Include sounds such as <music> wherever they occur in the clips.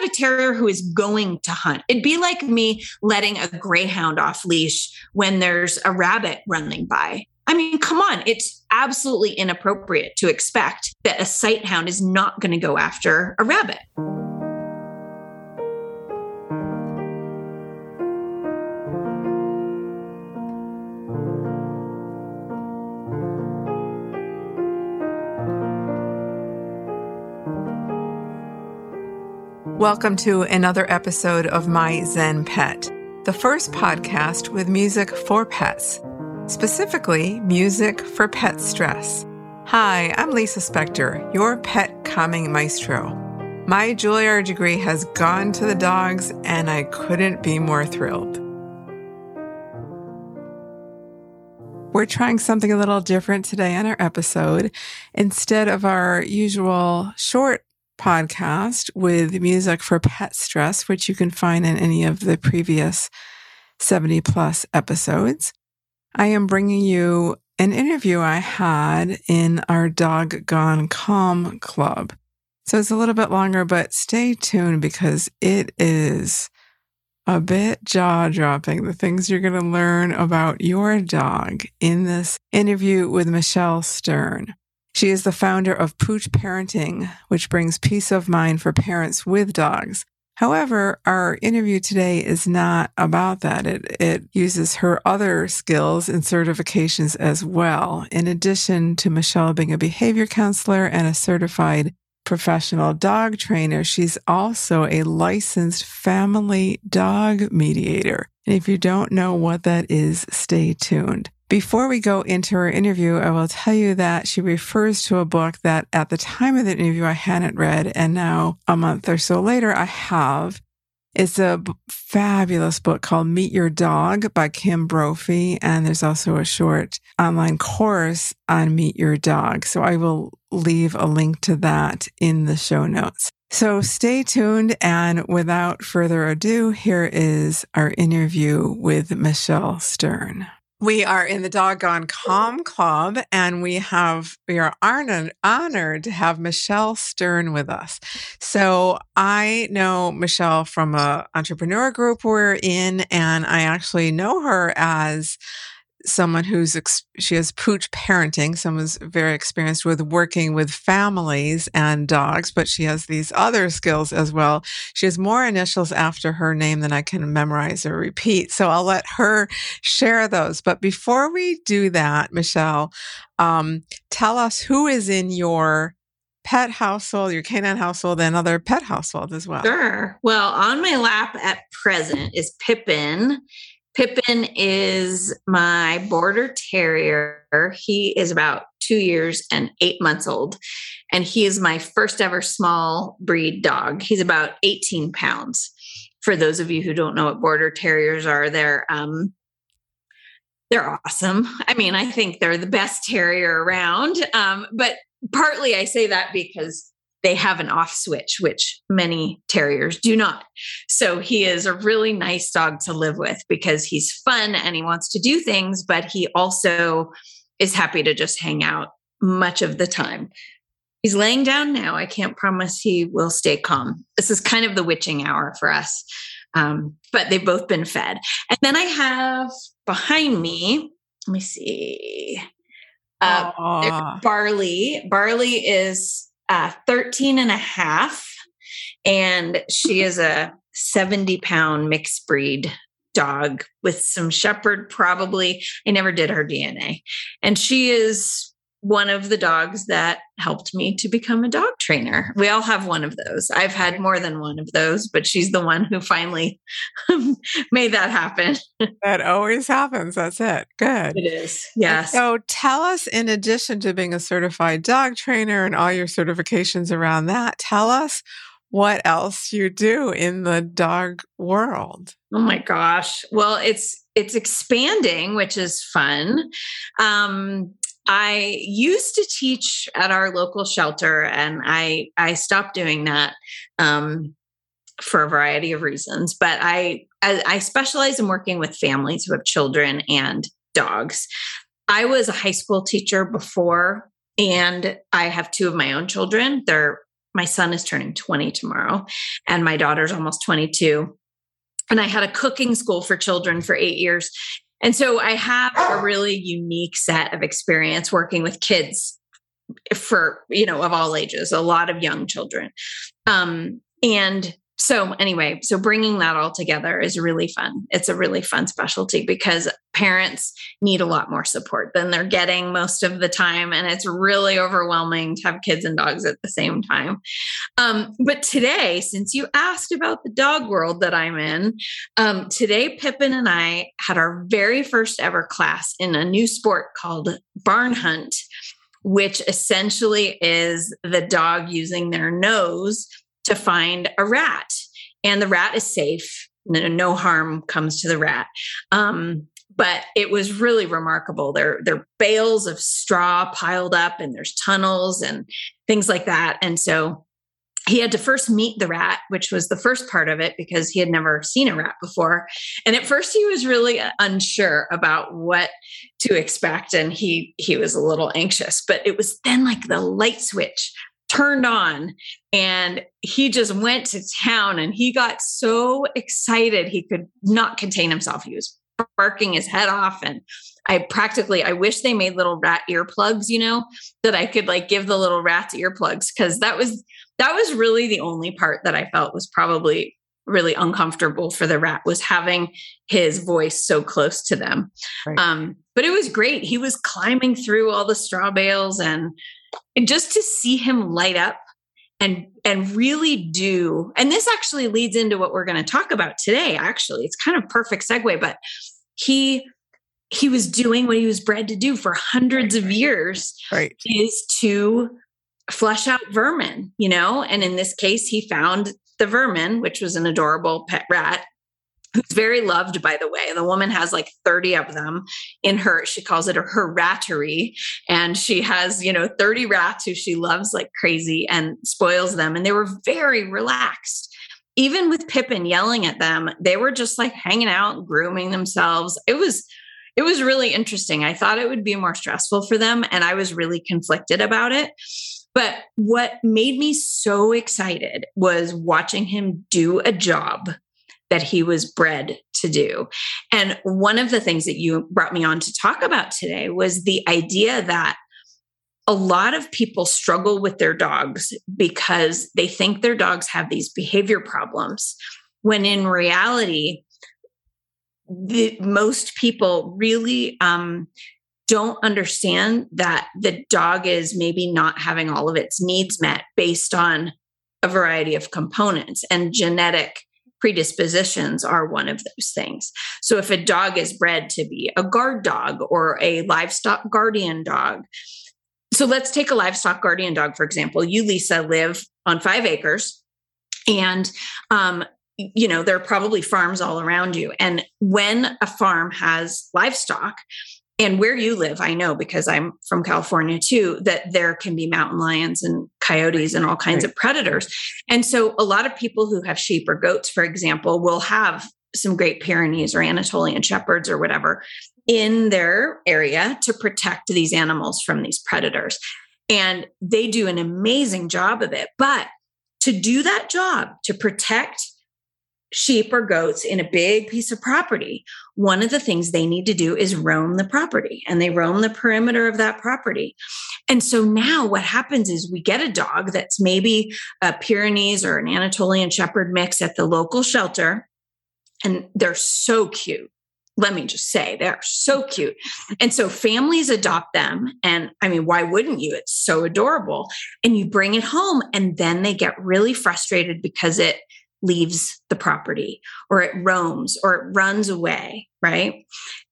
got a terrier who is going to hunt. It'd be like me letting a greyhound off leash when there's a rabbit running by. I mean, come on, it's absolutely inappropriate to expect that a sight hound is not going to go after a rabbit. Welcome to another episode of My Zen Pet, the first podcast with music for pets, specifically music for pet stress. Hi, I'm Lisa Spector, your pet calming maestro. My Juilliard degree has gone to the dogs, and I couldn't be more thrilled. We're trying something a little different today on our episode. Instead of our usual short podcast with music for pet stress, which you can find in any of the previous 70 plus episodes. I am bringing you an interview I had in our Dog Gone Calm Club. So it's a little bit longer, but stay tuned because it is a bit jaw dropping. The things you're going to learn about your dog in this interview with Michelle Stern. She is the founder of Pooch Parenting, which brings peace of mind for parents with dogs. However, our interview today is not about that. It, it uses her other skills and certifications as well. In addition to Michelle being a behavior counselor and a certified professional dog trainer, she's also a licensed family dog mediator. And if you don't know what that is, stay tuned. Before we go into her interview, I will tell you that she refers to a book that at the time of the interview I hadn't read, and now a month or so later I have. It's a fabulous book called Meet Your Dog by Kim Brophy. And there's also a short online course on Meet Your Dog. So I will leave a link to that in the show notes. So stay tuned. And without further ado, here is our interview with Michelle Stern. We are in the Doggone Calm Club, and we have we are honored honored to have Michelle Stern with us. So I know Michelle from a entrepreneur group we're in, and I actually know her as someone who's ex- she has pooch parenting someone's very experienced with working with families and dogs but she has these other skills as well she has more initials after her name than i can memorize or repeat so i'll let her share those but before we do that michelle um, tell us who is in your pet household, your canine household, and other pet household as well. Sure. Well, on my lap at present is Pippin. Pippin is my border terrier. He is about two years and eight months old. And he is my first ever small breed dog. He's about 18 pounds. For those of you who don't know what border terriers are, they're um, they're awesome. I mean, I think they're the best terrier around. Um, but partly I say that because they have an off switch, which many terriers do not. So he is a really nice dog to live with because he's fun and he wants to do things, but he also is happy to just hang out much of the time. He's laying down now. I can't promise he will stay calm. This is kind of the witching hour for us. Um, but they've both been fed. And then I have behind me, let me see. Uh, Barley. Barley is uh, 13 and a half. And she <laughs> is a 70 pound mixed breed dog with some shepherd, probably. I never did her DNA. And she is one of the dogs that helped me to become a dog trainer. We all have one of those. I've had more than one of those, but she's the one who finally <laughs> made that happen. <laughs> that always happens. That's it. Good. It is. Yes. So tell us, in addition to being a certified dog trainer and all your certifications around that, tell us what else you do in the dog world. Oh my gosh. Well, it's it's expanding, which is fun. Um, I used to teach at our local shelter, and I I stopped doing that um, for a variety of reasons. But I, I I specialize in working with families who have children and dogs. I was a high school teacher before, and I have two of my own children. They're my son is turning 20 tomorrow, and my daughter's almost 22. And I had a cooking school for children for eight years. And so I have a really unique set of experience working with kids for, you know, of all ages, a lot of young children. Um, and so anyway so bringing that all together is really fun. It's a really fun specialty because parents need a lot more support than they're getting most of the time and it's really overwhelming to have kids and dogs at the same time. Um, but today since you asked about the dog world that i'm in um, today pippin and i had our very first ever class in a new sport called barn hunt which essentially is the dog using their nose to find a rat, and the rat is safe. No, harm comes to the rat. Um, but it was really remarkable. There, there are bales of straw piled up, and there's tunnels and things like that. And so he had to first meet the rat, which was the first part of it because he had never seen a rat before. And at first he was really unsure about what to expect and he he was a little anxious, but it was then like the light switch turned on and he just went to town and he got so excited he could not contain himself. He was barking his head off and i practically i wish they made little rat earplugs you know that i could like give the little rats earplugs because that was that was really the only part that i felt was probably really uncomfortable for the rat was having his voice so close to them. Right. um, but it was great. He was climbing through all the straw bales and and just to see him light up and and really do and this actually leads into what we're going to talk about today actually. It's kind of perfect segue but he he was doing what he was bred to do for hundreds of years right. is to flush out vermin you know? And in this case he found the vermin which was an adorable pet rat who's very loved, by the way. The woman has like 30 of them in her, she calls it her rattery. And she has, you know, 30 rats who she loves like crazy and spoils them. And they were very relaxed. Even with Pippin yelling at them, they were just like hanging out, grooming themselves. It was, it was really interesting. I thought it would be more stressful for them, and I was really conflicted about it. But what made me so excited was watching him do a job that he was bred to do. And one of the things that you brought me on to talk about today was the idea that a lot of people struggle with their dogs because they think their dogs have these behavior problems, when in reality, the, most people really um, don't understand that the dog is maybe not having all of its needs met based on a variety of components and genetic predispositions are one of those things. So if a dog is bred to be a guard dog or a livestock guardian dog, so let's take a livestock guardian dog, for example. You, Lisa, live on five acres and um, you know there are probably farms all around you and when a farm has livestock and where you live, I know because I'm from California too, that there can be mountain lions and coyotes and all kinds right. of predators. And so a lot of people who have sheep or goats, for example, will have some Great Pyrenees or Anatolian shepherds or whatever in their area to protect these animals from these predators. And they do an amazing job of it. But to do that job, to protect sheep or goats in a big piece of property, one of the things they need to do is roam the property and they roam the perimeter of that property. And so now what happens is we get a dog that's maybe a Pyrenees or an Anatolian Shepherd mix at the local shelter, and they're so cute. Let me just say, they're so cute. And so families adopt them. And I mean, why wouldn't you? It's so adorable. And you bring it home, and then they get really frustrated because it leaves the property or it roams or it runs away, right?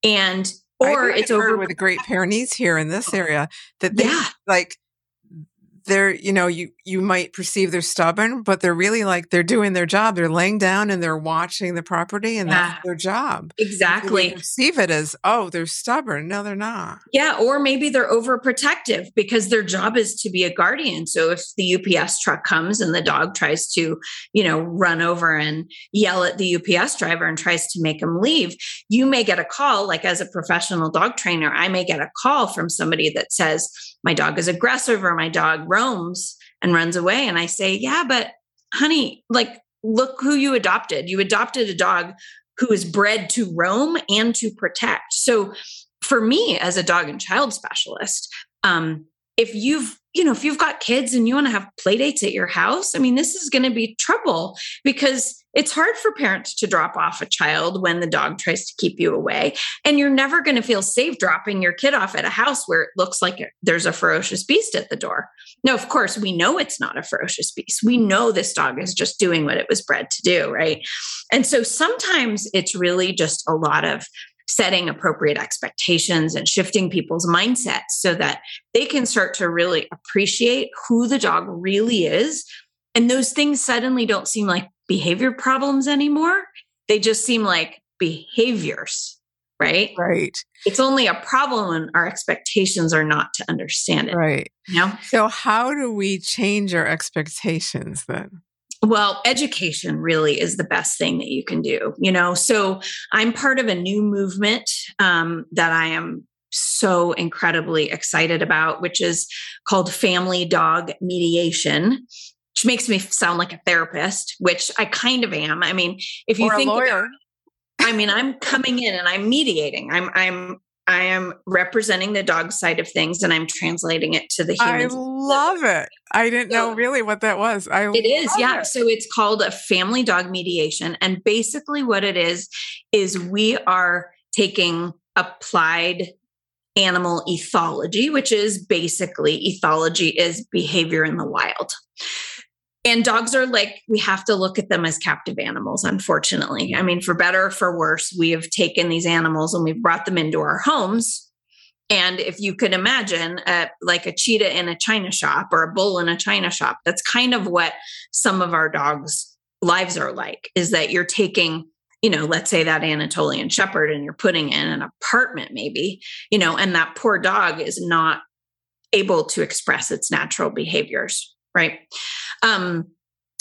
And or it's over with the Great Pyrenees here in this area that they yeah. like they're you know you you might perceive they're stubborn but they're really like they're doing their job. They're laying down and they're watching the property and yeah. that's their job. Exactly. perceive it as oh they're stubborn? No they're not. Yeah or maybe they're overprotective because their job is to be a guardian. So if the ups truck comes and the dog tries to you know run over and yell at the ups driver and tries to make him leave you may get a call like as a professional dog trainer i may get a call from somebody that says my dog is aggressive or my dog roams and runs away. And I say, Yeah, but honey, like, look who you adopted. You adopted a dog who is bred to roam and to protect. So, for me as a dog and child specialist, um, if you've you know if you've got kids and you want to have play dates at your house i mean this is going to be trouble because it's hard for parents to drop off a child when the dog tries to keep you away. And you're never going to feel safe dropping your kid off at a house where it looks like there's a ferocious beast at the door. Now, of course, we know it's not a ferocious beast. We know this dog is just doing what it was bred to do, right? And so sometimes it's really just a lot of setting appropriate expectations and shifting people's mindsets so that they can start to really appreciate who the dog really is. And those things suddenly don't seem like behavior problems anymore. They just seem like behaviors, right? Right. It's only a problem when our expectations are not to understand it. Right. You know? So, how do we change our expectations then? Well, education really is the best thing that you can do. You know, so I'm part of a new movement um, that I am so incredibly excited about, which is called Family Dog Mediation which makes me sound like a therapist, which I kind of am. I mean, if you or think lawyer. About, I mean, I'm coming in and I'm mediating. I'm I'm I am representing the dog side of things and I'm translating it to the human. I love it. I didn't so, know really what that was. I It is, yeah. It. So it's called a family dog mediation. And basically what it is, is we are taking applied animal ethology, which is basically ethology is behavior in the wild. And dogs are like, we have to look at them as captive animals, unfortunately. I mean, for better or for worse, we have taken these animals and we've brought them into our homes. And if you could imagine, uh, like a cheetah in a china shop or a bull in a china shop, that's kind of what some of our dogs' lives are like is that you're taking you know, let's say that Anatolian Shepherd and you're putting in an apartment, maybe, you know, and that poor dog is not able to express its natural behaviors, right? Um,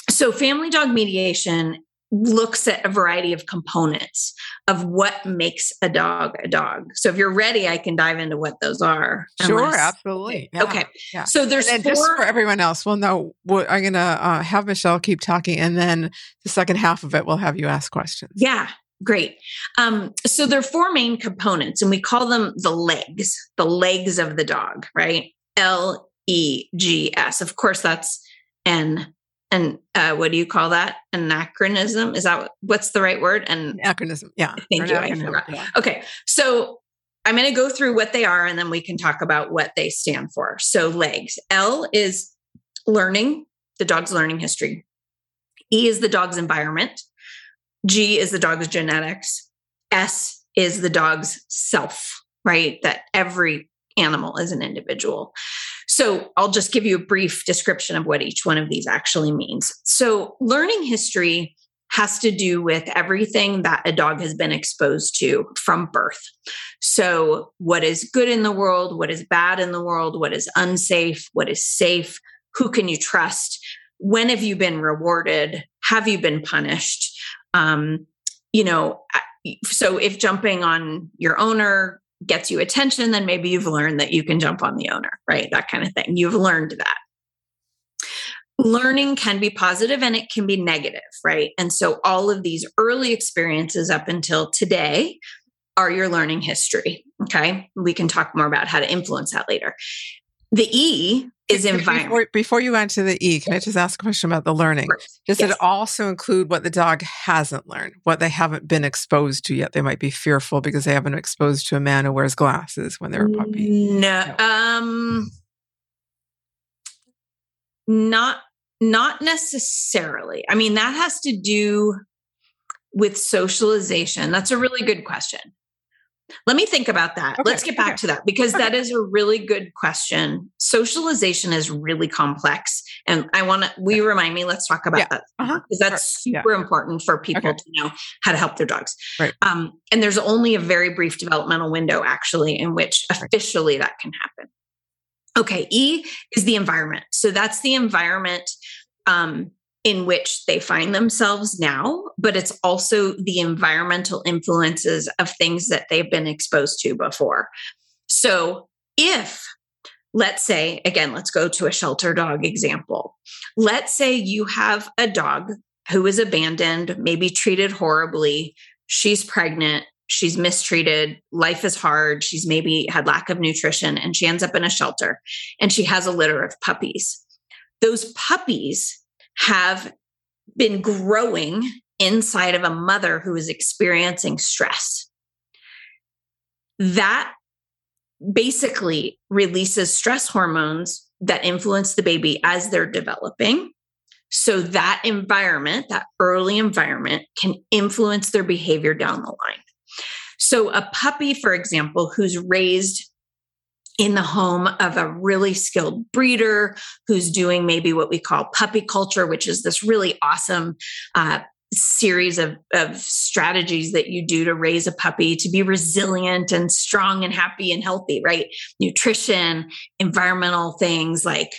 so, family dog mediation looks at a variety of components of what makes a dog a dog. So if you're ready, I can dive into what those are. Sure, unless, absolutely. Yeah, okay. Yeah. So there's four, just for everyone else. Well, no, I'm going to uh, have Michelle keep talking, and then the second half of it, we'll have you ask questions. Yeah. Great. Um, so there are four main components, and we call them the legs, the legs of the dog, right? L E G S. Of course, that's an and uh, what do you call that? Anachronism? Is that what's the right word? And anachronism. Yeah. Thank you. I forgot. Yeah. Okay. So I'm going to go through what they are and then we can talk about what they stand for. So legs. L is learning, the dog's learning history. E is the dog's environment. G is the dog's genetics. S is the dog's self, right? That every animal as an individual. So I'll just give you a brief description of what each one of these actually means. So learning history has to do with everything that a dog has been exposed to from birth. So, what is good in the world, what is bad in the world, what is unsafe, what is safe, who can you trust, when have you been rewarded, have you been punished? Um, you know, so if jumping on your owner gets you attention, then maybe you've learned that you can jump on the owner, right? That kind of thing. You've learned that. Learning can be positive and it can be negative, right? And so all of these early experiences up until today are your learning history. Okay. We can talk more about how to influence that later. The E is environment. Before, before, you went to the E, can I just ask a question about the learning? Does yes. it also include what the dog hasn't learned, what they haven't been exposed to yet? They might be fearful because they haven't been exposed to a man who wears glasses when they're a puppy. No, no. um, not not necessarily. I mean, that has to do with socialization. That's a really good question. Let me think about that. Okay. Let's get back okay. to that because okay. that is a really good question. Socialization is really complex. And I want to, we remind me, let's talk about yeah. that uh-huh. because that's super yeah. important for people to know how to help their dogs. Right. Um, and there's only a very brief developmental window actually in which officially that can happen. Okay. E is the environment. So that's the environment um, in which they find themselves now, but it's also the environmental influences of things that they've been exposed to before. So if let's say, again, let's go to a shelter dog example. Let's say you have a dog who is abandoned, maybe treated horribly. She's pregnant, she's mistreated, life is hard, she's maybe had lack of nutrition, and she ends up in a shelter and she has a litter of puppies. Those puppies have been growing inside of a mother who is experiencing stress. That basically releases stress hormones that influence the baby as they're developing. So that environment, that early environment, can influence their behavior down the line. So, a puppy, for example, who's raised in the home of a really skilled breeder who's doing maybe what we call puppy culture, which is this really awesome uh, series of, of strategies that you do to raise a puppy to be resilient and strong and happy and healthy, right? Nutrition, environmental things like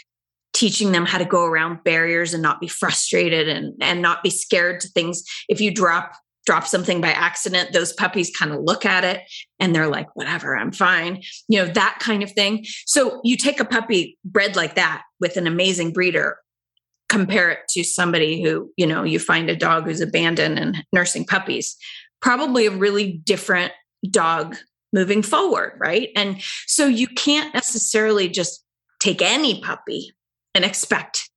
teaching them how to go around barriers and not be frustrated and, and not be scared to things. If you drop drop something by accident, those puppies kind of look at it and they're like, whatever, I'm fine. You know, that kind of thing. So you take a puppy bred like that with an amazing breeder, compare it to somebody who, you know, you find a dog who's abandoned and nursing puppies, probably a really different dog moving forward, right? And so you can't necessarily just take any puppy and expect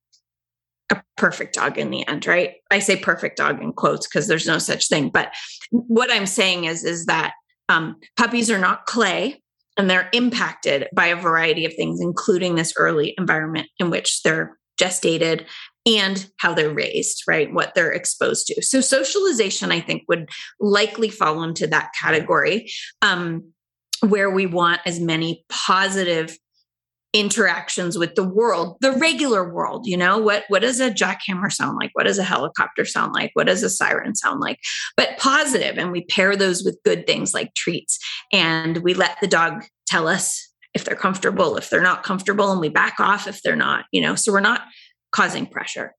a perfect dog in the end, right? I say perfect dog in quotes because there's no such thing. But what I'm saying is, is that um, puppies are not clay and they're impacted by a variety of things, including this early environment in which they're gestated and how they're raised, right? What they're exposed to. So socialization, I think, would likely fall into that category. Um, where we want as many positive interactions with the world the regular world you know what what does a jackhammer sound like? What does a helicopter sound like? What does a siren sound like? But positive and we pair those with good things like treats and we let the dog tell us if they're comfortable if they're not comfortable and we back off if they're not you know so we're not causing pressure.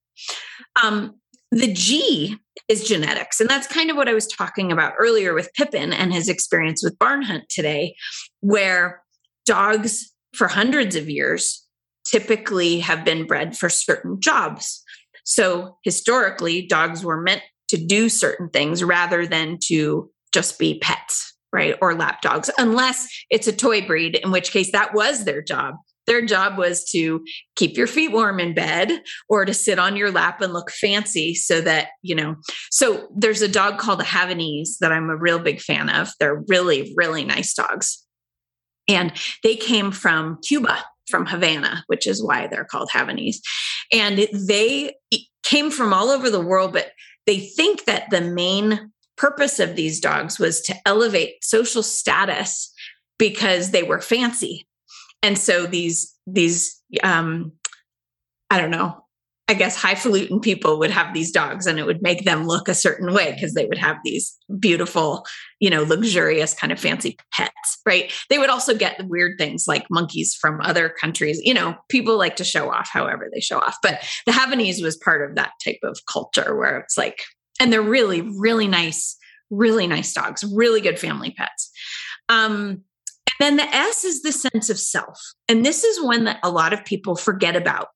Um, the G is genetics. And that's kind of what I was talking about earlier with Pippin and his experience with Barn Hunt today, where dogs for hundreds of years typically have been bred for certain jobs. So historically, dogs were meant to do certain things rather than to just be pets, right? Or lap dogs, unless it's a toy breed, in which case that was their job. Their job was to keep your feet warm in bed or to sit on your lap and look fancy so that, you know. So there's a dog called a Havanese that I'm a real big fan of. They're really, really nice dogs. And they came from Cuba, from Havana, which is why they're called Havanese. And they came from all over the world, but they think that the main purpose of these dogs was to elevate social status because they were fancy. And so these, these, um, I don't know, I guess highfalutin people would have these dogs and it would make them look a certain way because they would have these beautiful, you know, luxurious kind of fancy pets, right? They would also get weird things like monkeys from other countries. You know, people like to show off however they show off. But the Havanese was part of that type of culture where it's like, and they're really, really nice, really nice dogs, really good family pets. Um, and then the S is the sense of self. And this is one that a lot of people forget about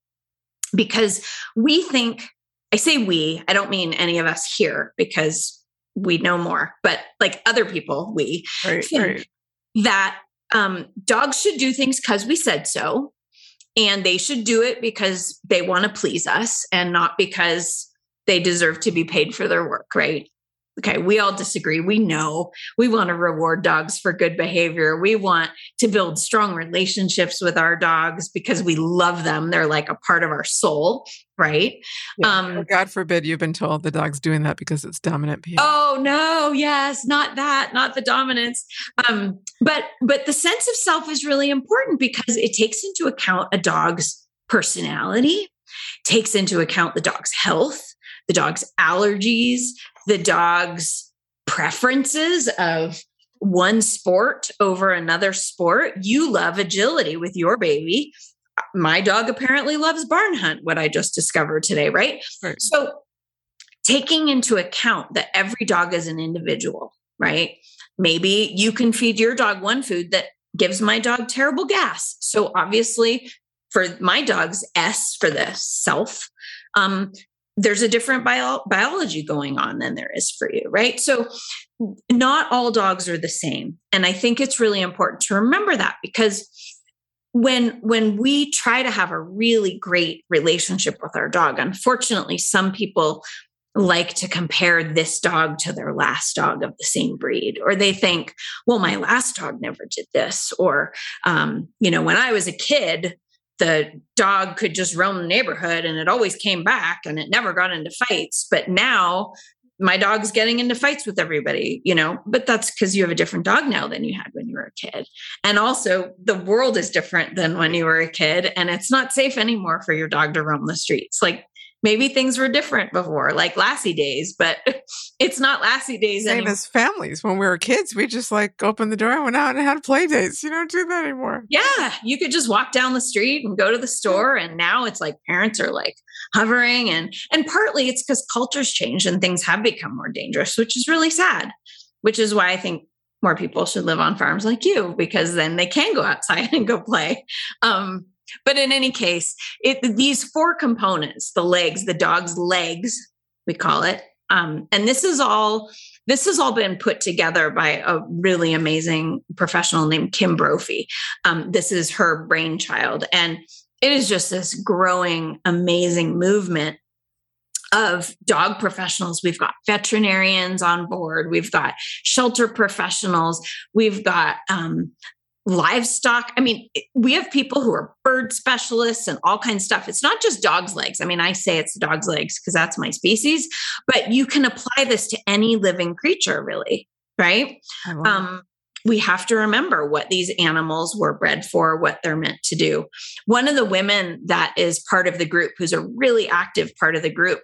because we think, I say we, I don't mean any of us here because we know more, but like other people, we right, think right. that um, dogs should do things because we said so. And they should do it because they want to please us and not because they deserve to be paid for their work, right? Okay, we all disagree. We know we want to reward dogs for good behavior. We want to build strong relationships with our dogs because we love them. They're like a part of our soul, right? Yeah. Um, God forbid you've been told the dog's doing that because it's dominant behavior. Oh no, yes, not that, not the dominance. Um, but but the sense of self is really important because it takes into account a dog's personality, takes into account the dog's health, the dog's allergies, the dog's preferences of one sport over another sport. You love agility with your baby. My dog apparently loves barn hunt, what I just discovered today, right? So, taking into account that every dog is an individual, right? Maybe you can feed your dog one food that gives my dog terrible gas. So obviously, for my dog's S for the self, um, there's a different bio- biology going on than there is for you, right? So, not all dogs are the same, and I think it's really important to remember that because when when we try to have a really great relationship with our dog, unfortunately, some people like to compare this dog to their last dog of the same breed or they think well my last dog never did this or um, you know when i was a kid the dog could just roam the neighborhood and it always came back and it never got into fights. But now my dog's getting into fights with everybody you know? But that's because you have a different dog now than you had when you were a kid. And also the world is different than when you were a kid and it's not safe anymore for your dog to roam the streets. Like maybe things were different before, like Lassie days, but <laughs> it's not Lassie days Same anymore. as families. When we were kids, we just like opened the door and went out and had play dates. You don't do that anymore. Yeah, you could just walk down the street and go to the store, and now it's like parents are like hovering, and and partly it's because cultures change and things have become more dangerous, which is really sad. Which is why I think more people should live on farms like you because then they can go outside <laughs> and go play. Um, but in any case, it, these four components the legs, the dog's legs, we call it. Um, and this is all this has all been put together by a really amazing professional named Kim Brophy. Um, this is her brainchild, and it is just this growing, amazing movement of dog professionals. We've got veterinarians on board. We've got shelter professionals. We've got um, livestock. I mean, we have people who are bird specialists and all kinds of stuff. It's not just dog's legs. I mean, I say it's dog's legs because that's my species, but you can apply this to any living creature, really, right? Um, we have to remember what these animals were bred for, what they're meant to do. One of the women that is part of the group, who's a really active part of the group,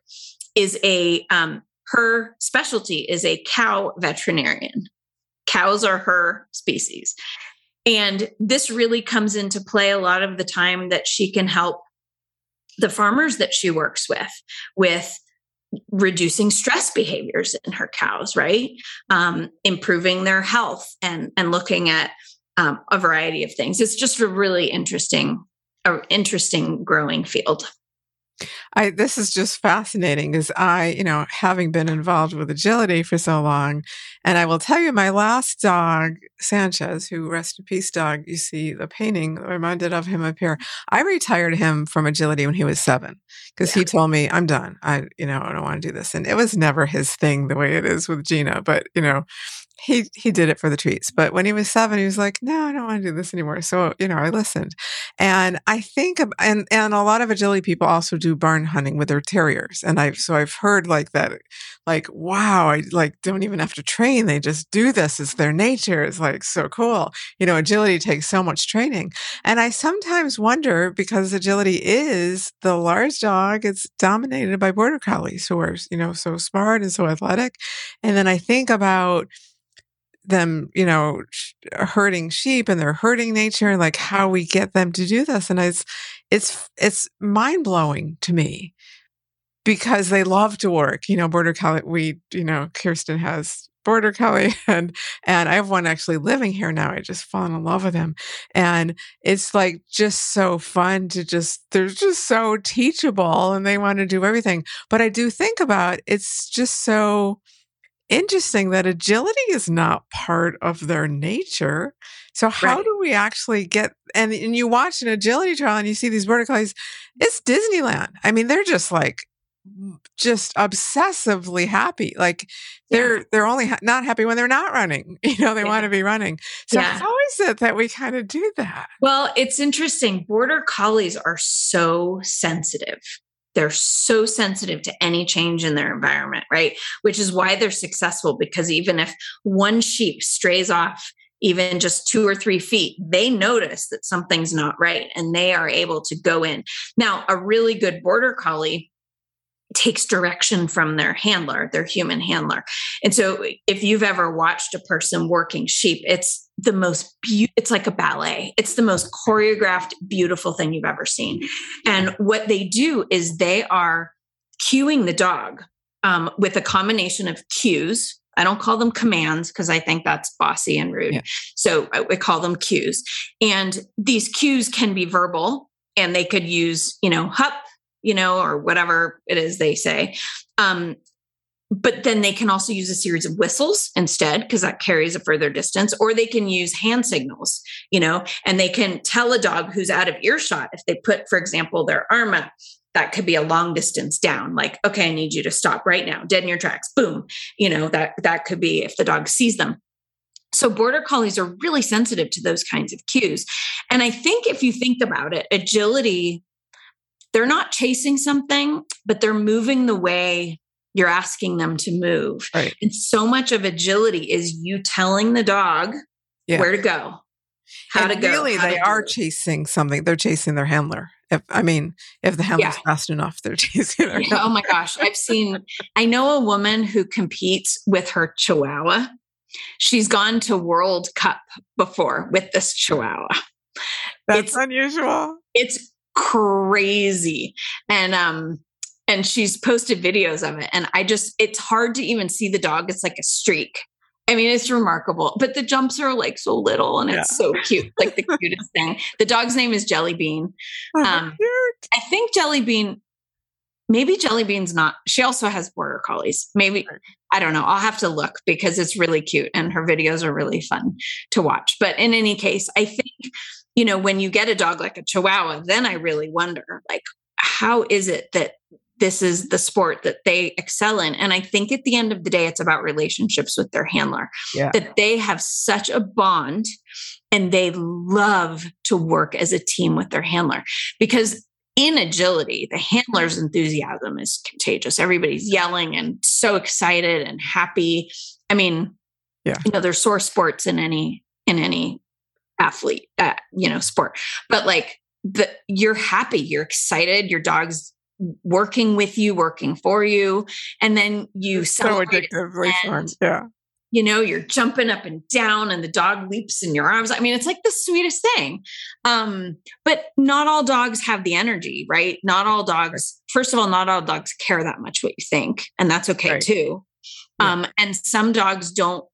is a um, her specialty is a cow veterinarian. Cows are her species. And this really comes into play a lot of the time that she can help the farmers that she works with, with reducing stress behaviors in her cows, right? Um, improving their health and, and looking at um, a variety of things. It's just a really interesting, a interesting growing field. I this is just fascinating because I, you know, having been involved with agility for so long, and I will tell you, my last dog, Sanchez, who rest in peace, dog. You see the painting reminded of him up here. I retired him from agility when he was seven because yeah. he told me, "I'm done. I, you know, I don't want to do this." And it was never his thing the way it is with Gina, but you know, he he did it for the treats. But when he was seven, he was like, "No, I don't want to do this anymore." So you know, I listened, and I think, and and a lot of agility people also do barn hunting with their terriers, and I've so I've heard like that, like wow, I like don't even have to train; they just do this. It's their nature. It's like so cool. You know, agility takes so much training, and I sometimes wonder because agility is the large dog. It's dominated by border collies who are you know so smart and so athletic, and then I think about them, you know, herding sheep and their herding nature, and like how we get them to do this. And it's, it's, it's mind blowing to me because they love to work. You know, border collie, we, you know, Kirsten has border collie <laughs> and, and I have one actually living here now. I just fallen in love with him. And it's like just so fun to just, they're just so teachable and they want to do everything. But I do think about it's just so, interesting that agility is not part of their nature. So how right. do we actually get and, and you watch an agility trial and you see these border collies, it's Disneyland. I mean, they're just like just obsessively happy. Like they're yeah. they're only ha- not happy when they're not running. <laughs> You know, they yeah. want to be running. So yeah. how is it that we kind of do that? Well, it's interesting. Border collies are so sensitive they're so sensitive to any change in their environment, right? Which is why they're successful because even if one sheep strays off even just two or three feet, they notice that something's not right and they are able to go in. Now, a really good border collie takes direction from their handler, their human handler. And so if you've ever watched a person working sheep, it's the most beautiful, it's like a ballet. It's the most choreographed, beautiful thing you've ever seen. And what they do is they are cueing the dog um, with a combination of cues I don't call them commands because I think that's bossy and rude. Yeah. So I, I call them cues. And these cues can be verbal and they could use, you know, hup, you know, or whatever it is they say. Um, but then they can also use a series of whistles instead because that carries a further distance or they can use hand signals you know and they can tell a dog who's out of earshot if they put for example their arm up that could be a long distance down like okay i need you to stop right now dead in your tracks boom you know that that could be if the dog sees them. So border collies are really sensitive to those kinds of cues and i think if you think about it agility they're not chasing something but they're moving the way you're asking them to move right. and so much of agility is you telling the dog yeah. where to go how and to go really they are chasing something they're chasing their handler if I mean, if the handler's yeah. fast enough, they're <laughs> chasing their yeah, <laughs> Oh my gosh. I've seen, I know a woman who competes with her chihuahua. She's gone to World Cup before with this chihuahua. That's it's, unusual. It's crazy. And um, and she's posted videos of it. And I just, it's hard to even see the dog. It's like a streak. I mean, it's remarkable, but the jumps are like so little and yeah. it's so cute, like the cutest <laughs> thing. The dog's name is Jelly Bean. Oh, um, I think Jelly Bean, maybe Jelly Bean's not, she also has border collies. Maybe, I don't know. I'll have to look because it's really cute and her videos are really fun to watch. But in any case, I think, you know, when you get a dog like a Chihuahua, then I really wonder, like, how is it that this is the sport that they excel in. And I think at the end of the day, it's about relationships with their handler, yeah. that they have such a bond and they love to work as a team with their handler because in agility, the handler's enthusiasm is contagious. Everybody's yelling and so excited and happy. I mean, yeah. you know, there's sore sports in any in any athlete, uh, you know, sport, but like the you're happy, you're excited, your dog's working with you, working for you, and then you so addictively fun. Yeah. You know, you're jumping up and down and the dog leaps in your arms. I mean, it's like the sweetest thing. Um, but not all dogs have the energy, right? Not all dogs, first of all, not all dogs care that much what you think, and that's okay right. too. Yeah. Um, and some dogs don't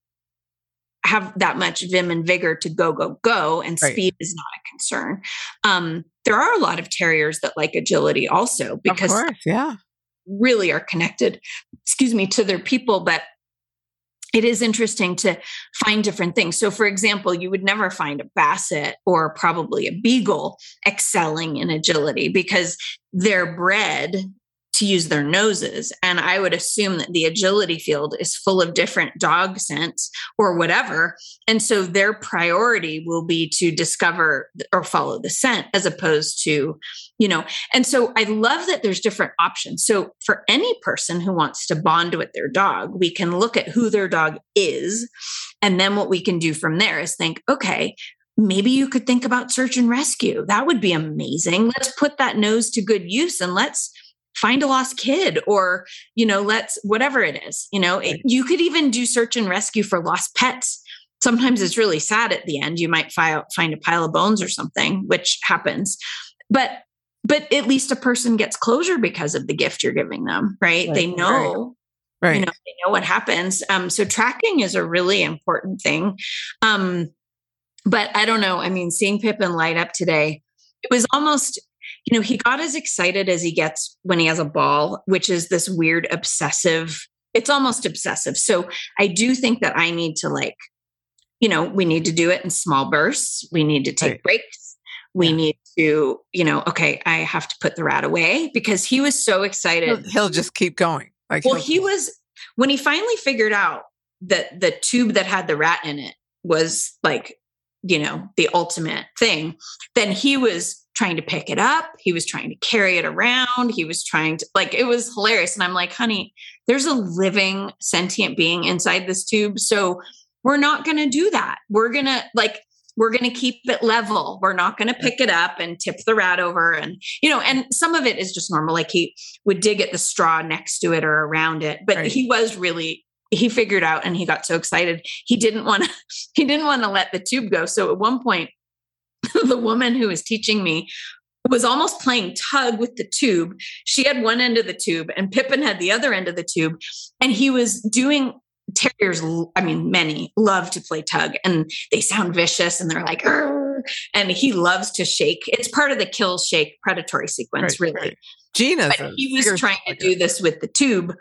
have that much vim and vigor to go, go, go, and right. speed is not a concern. Um, there are a lot of terriers that like agility also because course, yeah, really are connected, excuse me, to their people. But it is interesting to find different things. So, for example, you would never find a basset or probably a beagle excelling in agility because they're bred to use their noses. And I would assume that the agility field is full of different dog scents or whatever. And so their priority will be to discover or follow the scent as opposed to, you know, and so I love that there's different options. So for any person who wants to bond with their dog, we can look at who their dog is. And then what we can do from there is think, okay, maybe you could think about search and rescue. That would be amazing. Let's put that nose to good use and let's find a lost kid or you know let's whatever it is you know it, you could even do search and rescue for lost pets sometimes it's really sad at the end you might file, find a pile of bones or something which happens but but at least a person gets closure because of the gift you're giving them right, right. they know right. right. you know they know what happens um so tracking is a really important thing um but i don't know i mean seeing pippin light up today it was almost you know, he got as excited as he gets when he has a ball, which is this weird obsessive, it's almost obsessive. So I do think that I need to like, you know, we need to do it in small bursts. We need to take right. breaks. We yeah. need to, you know, okay, I have to put the rat away because he was so excited. He'll, he'll just keep going. Like, well, he was when he finally figured out that the tube that had the rat in it was like, you know, the ultimate thing. Then he was trying to pick it up. He was trying to carry it around. He was trying to, like, it was hilarious. And I'm like, honey, there's a living sentient being inside this tube. So we're not going to do that. We're going to, like, we're going to keep it level. We're not going to pick it up and tip the rat over. And, you know, and some of it is just normal. Like he would dig at the straw next to it or around it. But right. he was really, he figured out and he got so excited. He didn't want to, <laughs> he didn't want to let the tube go. So at one point, <laughs> the woman who was teaching me was almost playing tug with the tube. She had one end of the tube and Pippin had the other end of the tube. And he was doing terriers, I mean, many love to play tug and they sound vicious and they're like, Arr! and he loves to shake. It's part of the kill, shake, predatory sequence, Right, really. right. Gina, But he was trying to do this with the tube.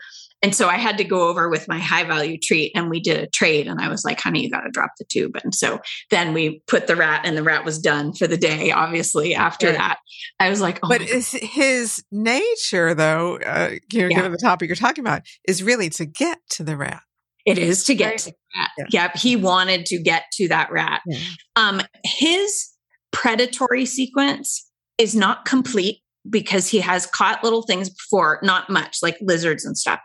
And so I had to go over with my high value treat and we did a trade. And I was like, honey, you got to drop the tube. And so then we put the rat and the rat was done for the day. Obviously, after Yeah. that, I was like, oh, But his nature, though, uh, you know, Yeah. given the topic you're talking about, is really to get to the rat. It is to get Right. to the rat. Yeah. Yep. He wanted to get to that rat. Yeah. Um, his predatory sequence is not complete because he has caught little things before, not much, like lizards and stuff.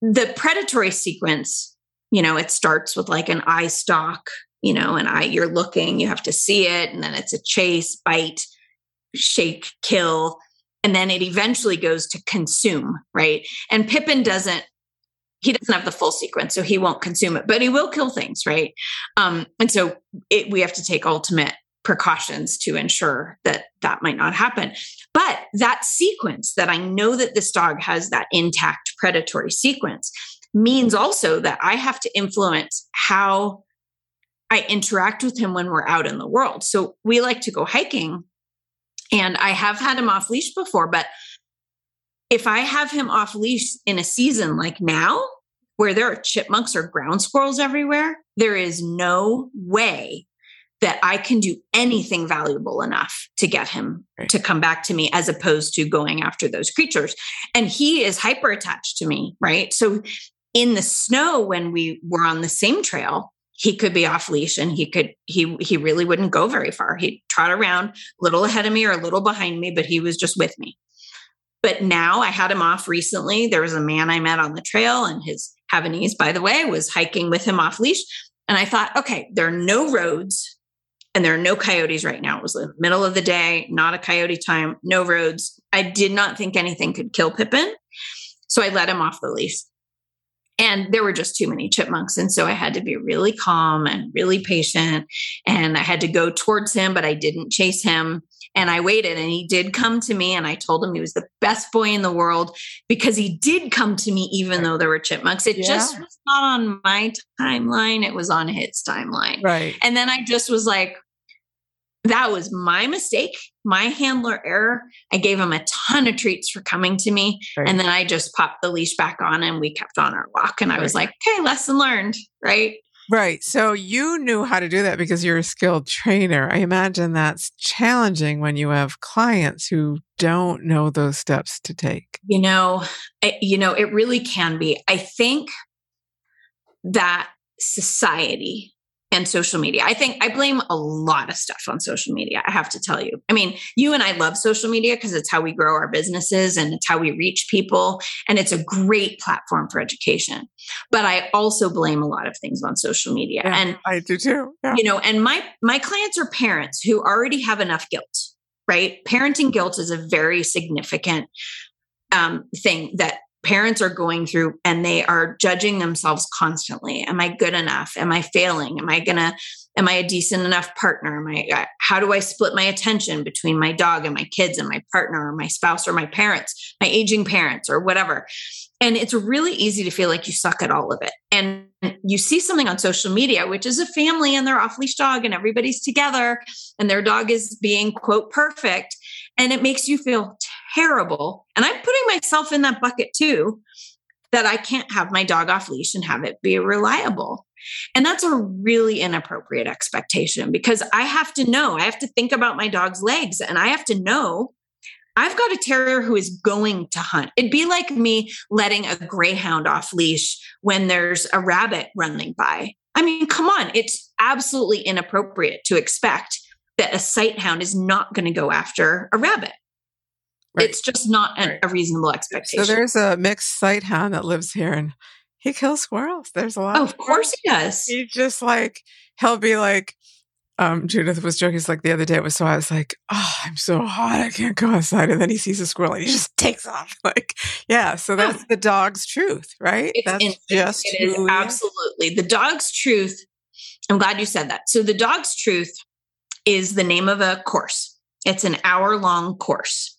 The predatory sequence, you know, it starts with like an eye stalk, you know, and eye you're looking, you have to see it, and then it's a chase, bite, shake, kill, and then it eventually goes to consume, right? And Pippin doesn't he doesn't have the full sequence, so he won't consume it, but he will kill things, right? Um, and so it, we have to take ultimate precautions to ensure that that might not happen. But that sequence that I know that this dog has that intact predatory sequence means also that I have to influence how I interact with him when we're out in the world. So we like to go hiking, and I have had him off leash before, but if I have him off leash in a season like now, where there are chipmunks or ground squirrels everywhere, there is no way that I can do anything valuable enough to get him Right. to come back to me as opposed to going after those creatures. And he is hyper attached to me, right? So in the snow, when we were on the same trail, he could be off leash and he could he he really wouldn't go very far. He'd trot around a little ahead of me or a little behind me, but he was just with me. But now I had him off recently. There was a man I met on the trail, and his Havanese, by the way, was hiking with him off leash. And I thought, okay, there are no roads and there are no coyotes right now. It was the middle of the day, not a coyote time, no roads. I did not think anything could kill Pippin. So I let him off the leash. And there were just too many chipmunks. And so I had to be really calm and really patient. And I had to go towards him, but I didn't chase him. And I waited and he did come to me. And I told him he was the best boy in the world because he did come to me, even though there were chipmunks. It just was not on my timeline, it was on his timeline. Right. And then I just was like, that was my mistake, my handler error. I gave him a ton of treats for coming to me. Right. And then I just popped the leash back on and we kept on our walk. And I was like, okay, lesson learned. Right. Right. So you knew how to do that because you're a skilled trainer. I imagine that's challenging when you have clients who don't know those steps to take. You know, I, you know, it really can be. I think that society and social media. I think I blame a lot of stuff on social media. I have to tell you. I mean, you and I love social media because it's how we grow our businesses and it's how we reach people. And it's a great platform for education. But I also blame a lot of things on social media. Yeah. And I do too. Yeah. you know and my my clients are parents who already have enough guilt right parenting guilt is a very significant um, thing that parents are going through and they are judging themselves constantly. Am i good enough? Am i failing? Am i gonna am i a decent enough partner? Am i uh, how do i split my attention between my dog and my kids and my partner or my spouse or my parents my aging parents or whatever? And it's really easy to feel like you suck at all of it. And you see something on social media which is a family and their off leash dog and everybody's together and their dog is being quote perfect and it makes you feel terrible and i'm putting myself in that bucket too that i can't have my dog off leash and have it be reliable and that's a really inappropriate expectation because i have to know i have to think about my dog's legs and i have to know I've got a terrier who is going to hunt. It'd be like me letting a greyhound off leash when there's a rabbit running by. I mean, come on, it's absolutely inappropriate to expect that a sight hound is not going to go after a rabbit. Right. It's just not a, Right. a reasonable expectation. So there's a mixed sight hound that lives here and he kills squirrels. There's a lot oh, of course he does. He just like he'll be like um Judith was joking it's like the other day it was so I was like, Oh, I'm so hot, I can't go outside. And then he sees a squirrel and he just takes off. <laughs> Like, yeah, so that's the dog's truth, right? It's that's just It is absolutely the dog's truth. I'm glad you said that. So the dog's truth is the name of a course. It's an hour long course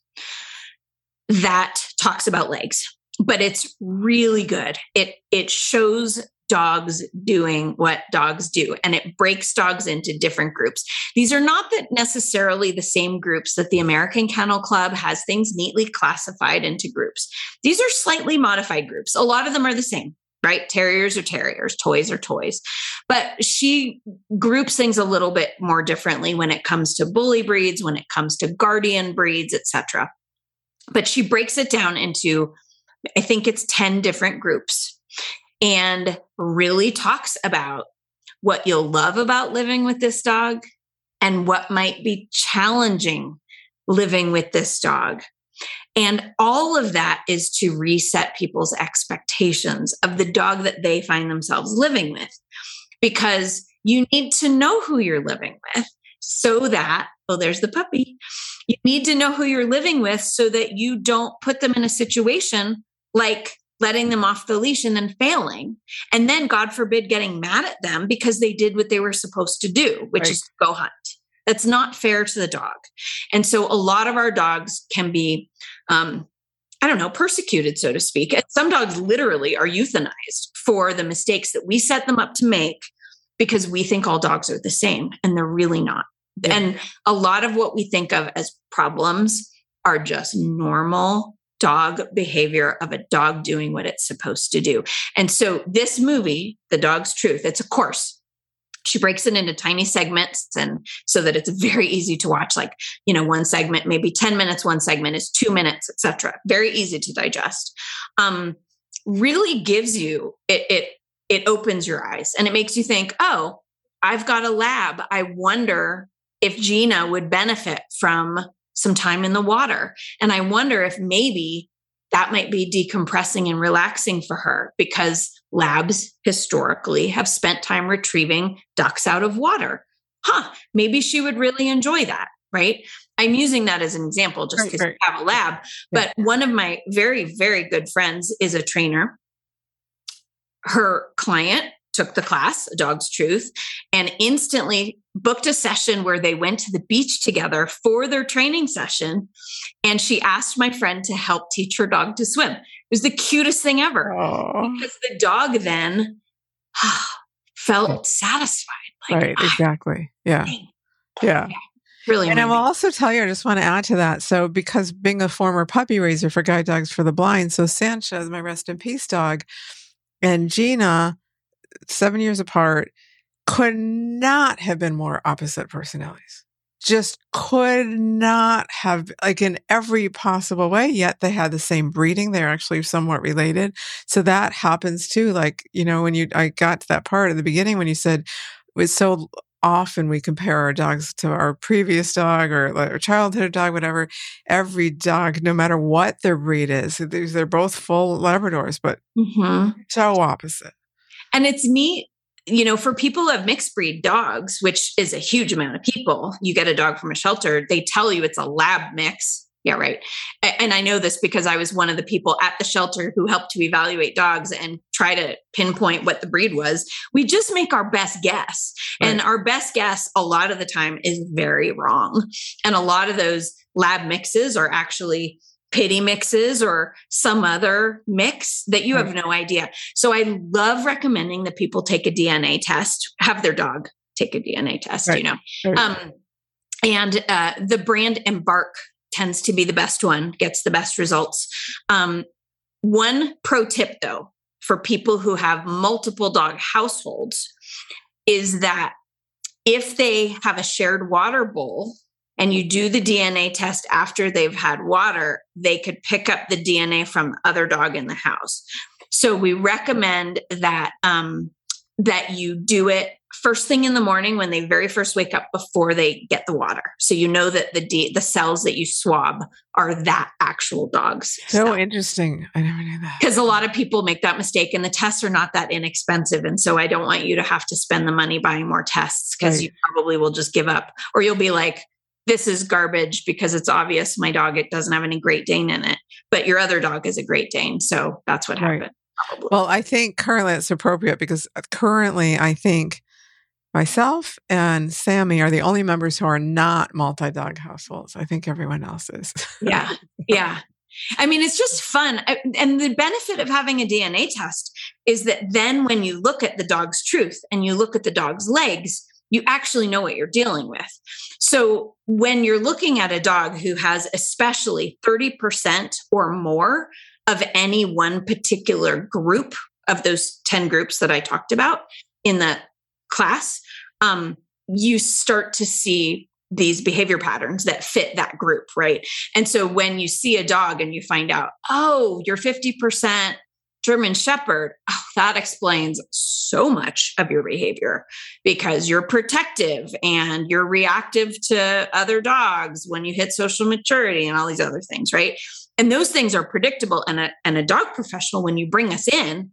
that talks about legs, but it's really good. It it shows dogs doing what dogs do and it breaks dogs into different groups. These are not that necessarily the same groups that the american kennel club has things neatly classified into groups. These are slightly modified groups. A lot of them are the same right? Terriers are terriers toys are toys. But she groups things a little bit more differently when it comes to bully breeds when it comes to guardian breeds etc but she breaks it down into i think it's 10 different groups and really talks about what you'll love about living with this dog and what might be challenging living with this dog. And all of that is to reset people's expectations of the dog that they find themselves living with. Because you need to know who you're living with so that, oh, there's the puppy. You need to know who you're living with so that you don't put them in a situation like letting them off the leash and then failing. And then, God forbid, getting mad at them because they did what they were supposed to do, which right. is go hunt. That's not fair to the dog. And so, a lot of our dogs can be, um, I don't know, persecuted, so to speak. And some dogs literally are euthanized for the mistakes that we set them up to make because we think all dogs are the same and they're really not. Yeah. And a lot of what we think of as problems are just normal dog behavior of a dog doing what it's supposed to do. And so this movie, The Dog's Truth, it's a course. She breaks it into tiny segments and so that it's very easy to watch like, you know, one segment maybe 10 minutes, one segment is 2 minutes, etc. Very easy to digest. Um really gives you it it it opens your eyes and it makes you think, "Oh, I've got a lab. I wonder if Gina would benefit from some time in the water. And I wonder if maybe that might be decompressing and relaxing for her because labs historically have spent time retrieving ducks out of water. Huh, maybe she would really enjoy that, right? I'm using that as an example just because right, right. we have a lab. But yeah. one of my very, very good friends is a trainer. Her client took the class, Dog's Truth, and instantly booked a session where they went to the beach together for their training session. And she asked my friend to help teach her dog to swim. It was the cutest thing ever Aww. because the dog then felt satisfied. Like, right, ah, exactly. Yeah. yeah. yeah. Really and I will also tell you, I just want to add to that. So, because being a former puppy raiser for Guide Dogs for the Blind, so Sanchez, my rest in peace dog, and Gina, seven years apart, could not have been more opposite personalities. Just could not have, like in every possible way, yet they had the same breeding. They're actually somewhat related. So that happens too. Like, you know, when you, I got to that part at the beginning when you said, was so often we compare our dogs to our previous dog or our childhood dog, whatever. Every dog, no matter what their breed is, they're both full Labradors, but mm-hmm. so opposite. And it's neat, you know, for people who have mixed breed dogs, which is a huge amount of people, you get a dog from a shelter, they tell you it's a lab mix. Yeah, right. And I know this because I was one of the people at the shelter who helped to evaluate dogs and try to pinpoint what the breed was. We just make our best guess. Right. And our best guess, a lot of the time, is very wrong. And a lot of those lab mixes are actually pity mixes or some other mix that you have no idea. So I love recommending that people take a DNA test, have their dog take a DNA test, right. you know. Right. Um, and uh, the brand Embark tends to be the best one, gets the best results. Um, one pro tip though, for people who have multiple dog households, is that if they have a shared water bowl and you do the DNA test after they've had water, they could pick up the DNA from other dog in the house. So we recommend that um, that you do it first thing in the morning when they very first wake up before they get the water. So you know that the D, the cells that you swab are that actual dog's. So stuff. interesting. I never knew that. Because a lot of people make that mistake and the tests are not that inexpensive. And so I don't want you to have to spend the money buying more tests because right. you probably will just give up or you'll be like, this is garbage because it's obvious my dog it doesn't have any Great Dane in it, but your other dog is a Great Dane, so that's what right. happened. Probably. Well, I think currently it's appropriate because uh, currently I think myself and Sammy are the only members who are not multi dog households. I think everyone else is. yeah, <laughs> yeah. I mean, it's just fun. And the benefit of having a DNA test is that then when you look at the dog's truth and you look at the dog's legs, you actually know what you're dealing with. So when you're looking at a dog who has especially 30% or more of any one particular group of those 10 groups that I talked about in the class, um, you start to see these behavior patterns that fit that group, right? And so when you see a dog and you find out, oh, you're 50% German Shepherd, <laughs> oh, that explains so much of your behavior because you're protective and you're reactive to other dogs when you hit social maturity and all these other things, right? And those things are predictable. And a, and a dog professional, when you bring us in,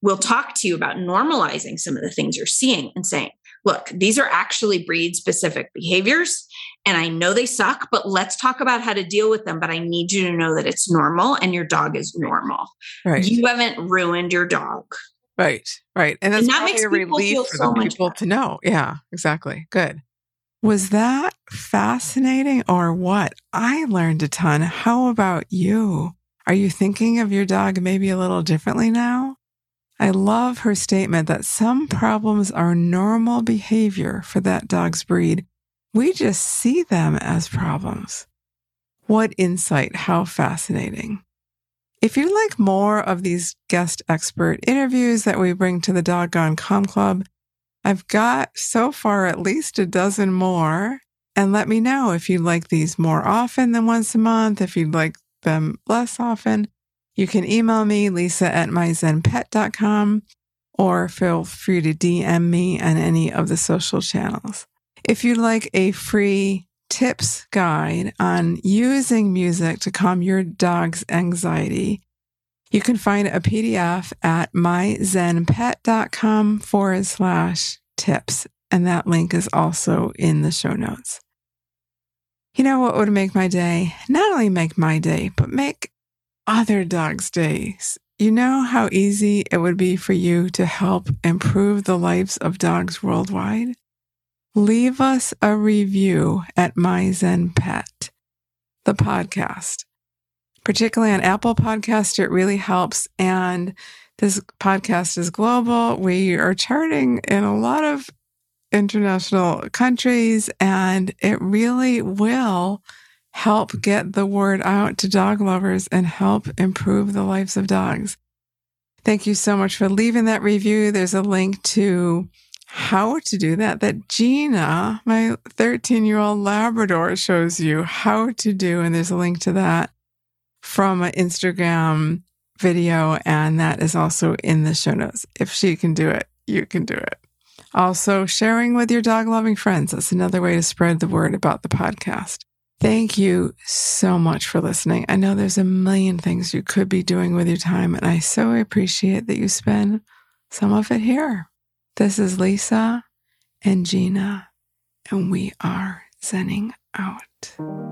will talk to you about normalizing some of the things you're seeing and saying, look, these are actually breed specific behaviors. And I know they suck, but let's talk about how to deal with them. But I need you to know that it's normal and your dog is normal. Right. You haven't ruined your dog. Right. Right. And that's and that makes a relief for so people better. to know. Yeah, exactly. Good. Was that fascinating or what? I learned a ton. How about you? Are you thinking of your dog maybe a little differently now? I love her statement that some problems are normal behavior for that dog's breed. We just see them as problems. What insight! How fascinating. If you'd like more of these guest expert interviews that we bring to the Doggone Calm Club, I've got so far at least a dozen more. And let me know if you'd like these more often than once a month, if you'd like them less often. You can email me, lisa at myzenpet.com, or feel free to DM me on any of the social channels. If you'd like a free tips guide on using music to calm your dog's anxiety, you can find a PDF at myzenpet.com forward slash tips. And that link is also in the show notes. You know what would make my day? Not only make my day, but make other dogs' days. You know how easy it would be for you to help improve the lives of dogs worldwide? Leave us a review at My Zen Pet, the podcast. Particularly on Apple Podcast, it really helps. And this podcast is global. We are charting in a lot of international countries, and it really will help get the word out to dog lovers and help improve the lives of dogs. Thank you so much for leaving that review. There's a link to how to do that that Gina, my 13 year old Labrador, shows you how to do. And there's a link to that from an Instagram video. And that is also in the show notes. If she can do it, you can do it. Also, sharing with your dog loving friends. That's another way to spread the word about the podcast. Thank you so much for listening. I know there's a million things you could be doing with your time, and I so appreciate that you spend some of it here. This is Lisa and Gina, and we are zenning out.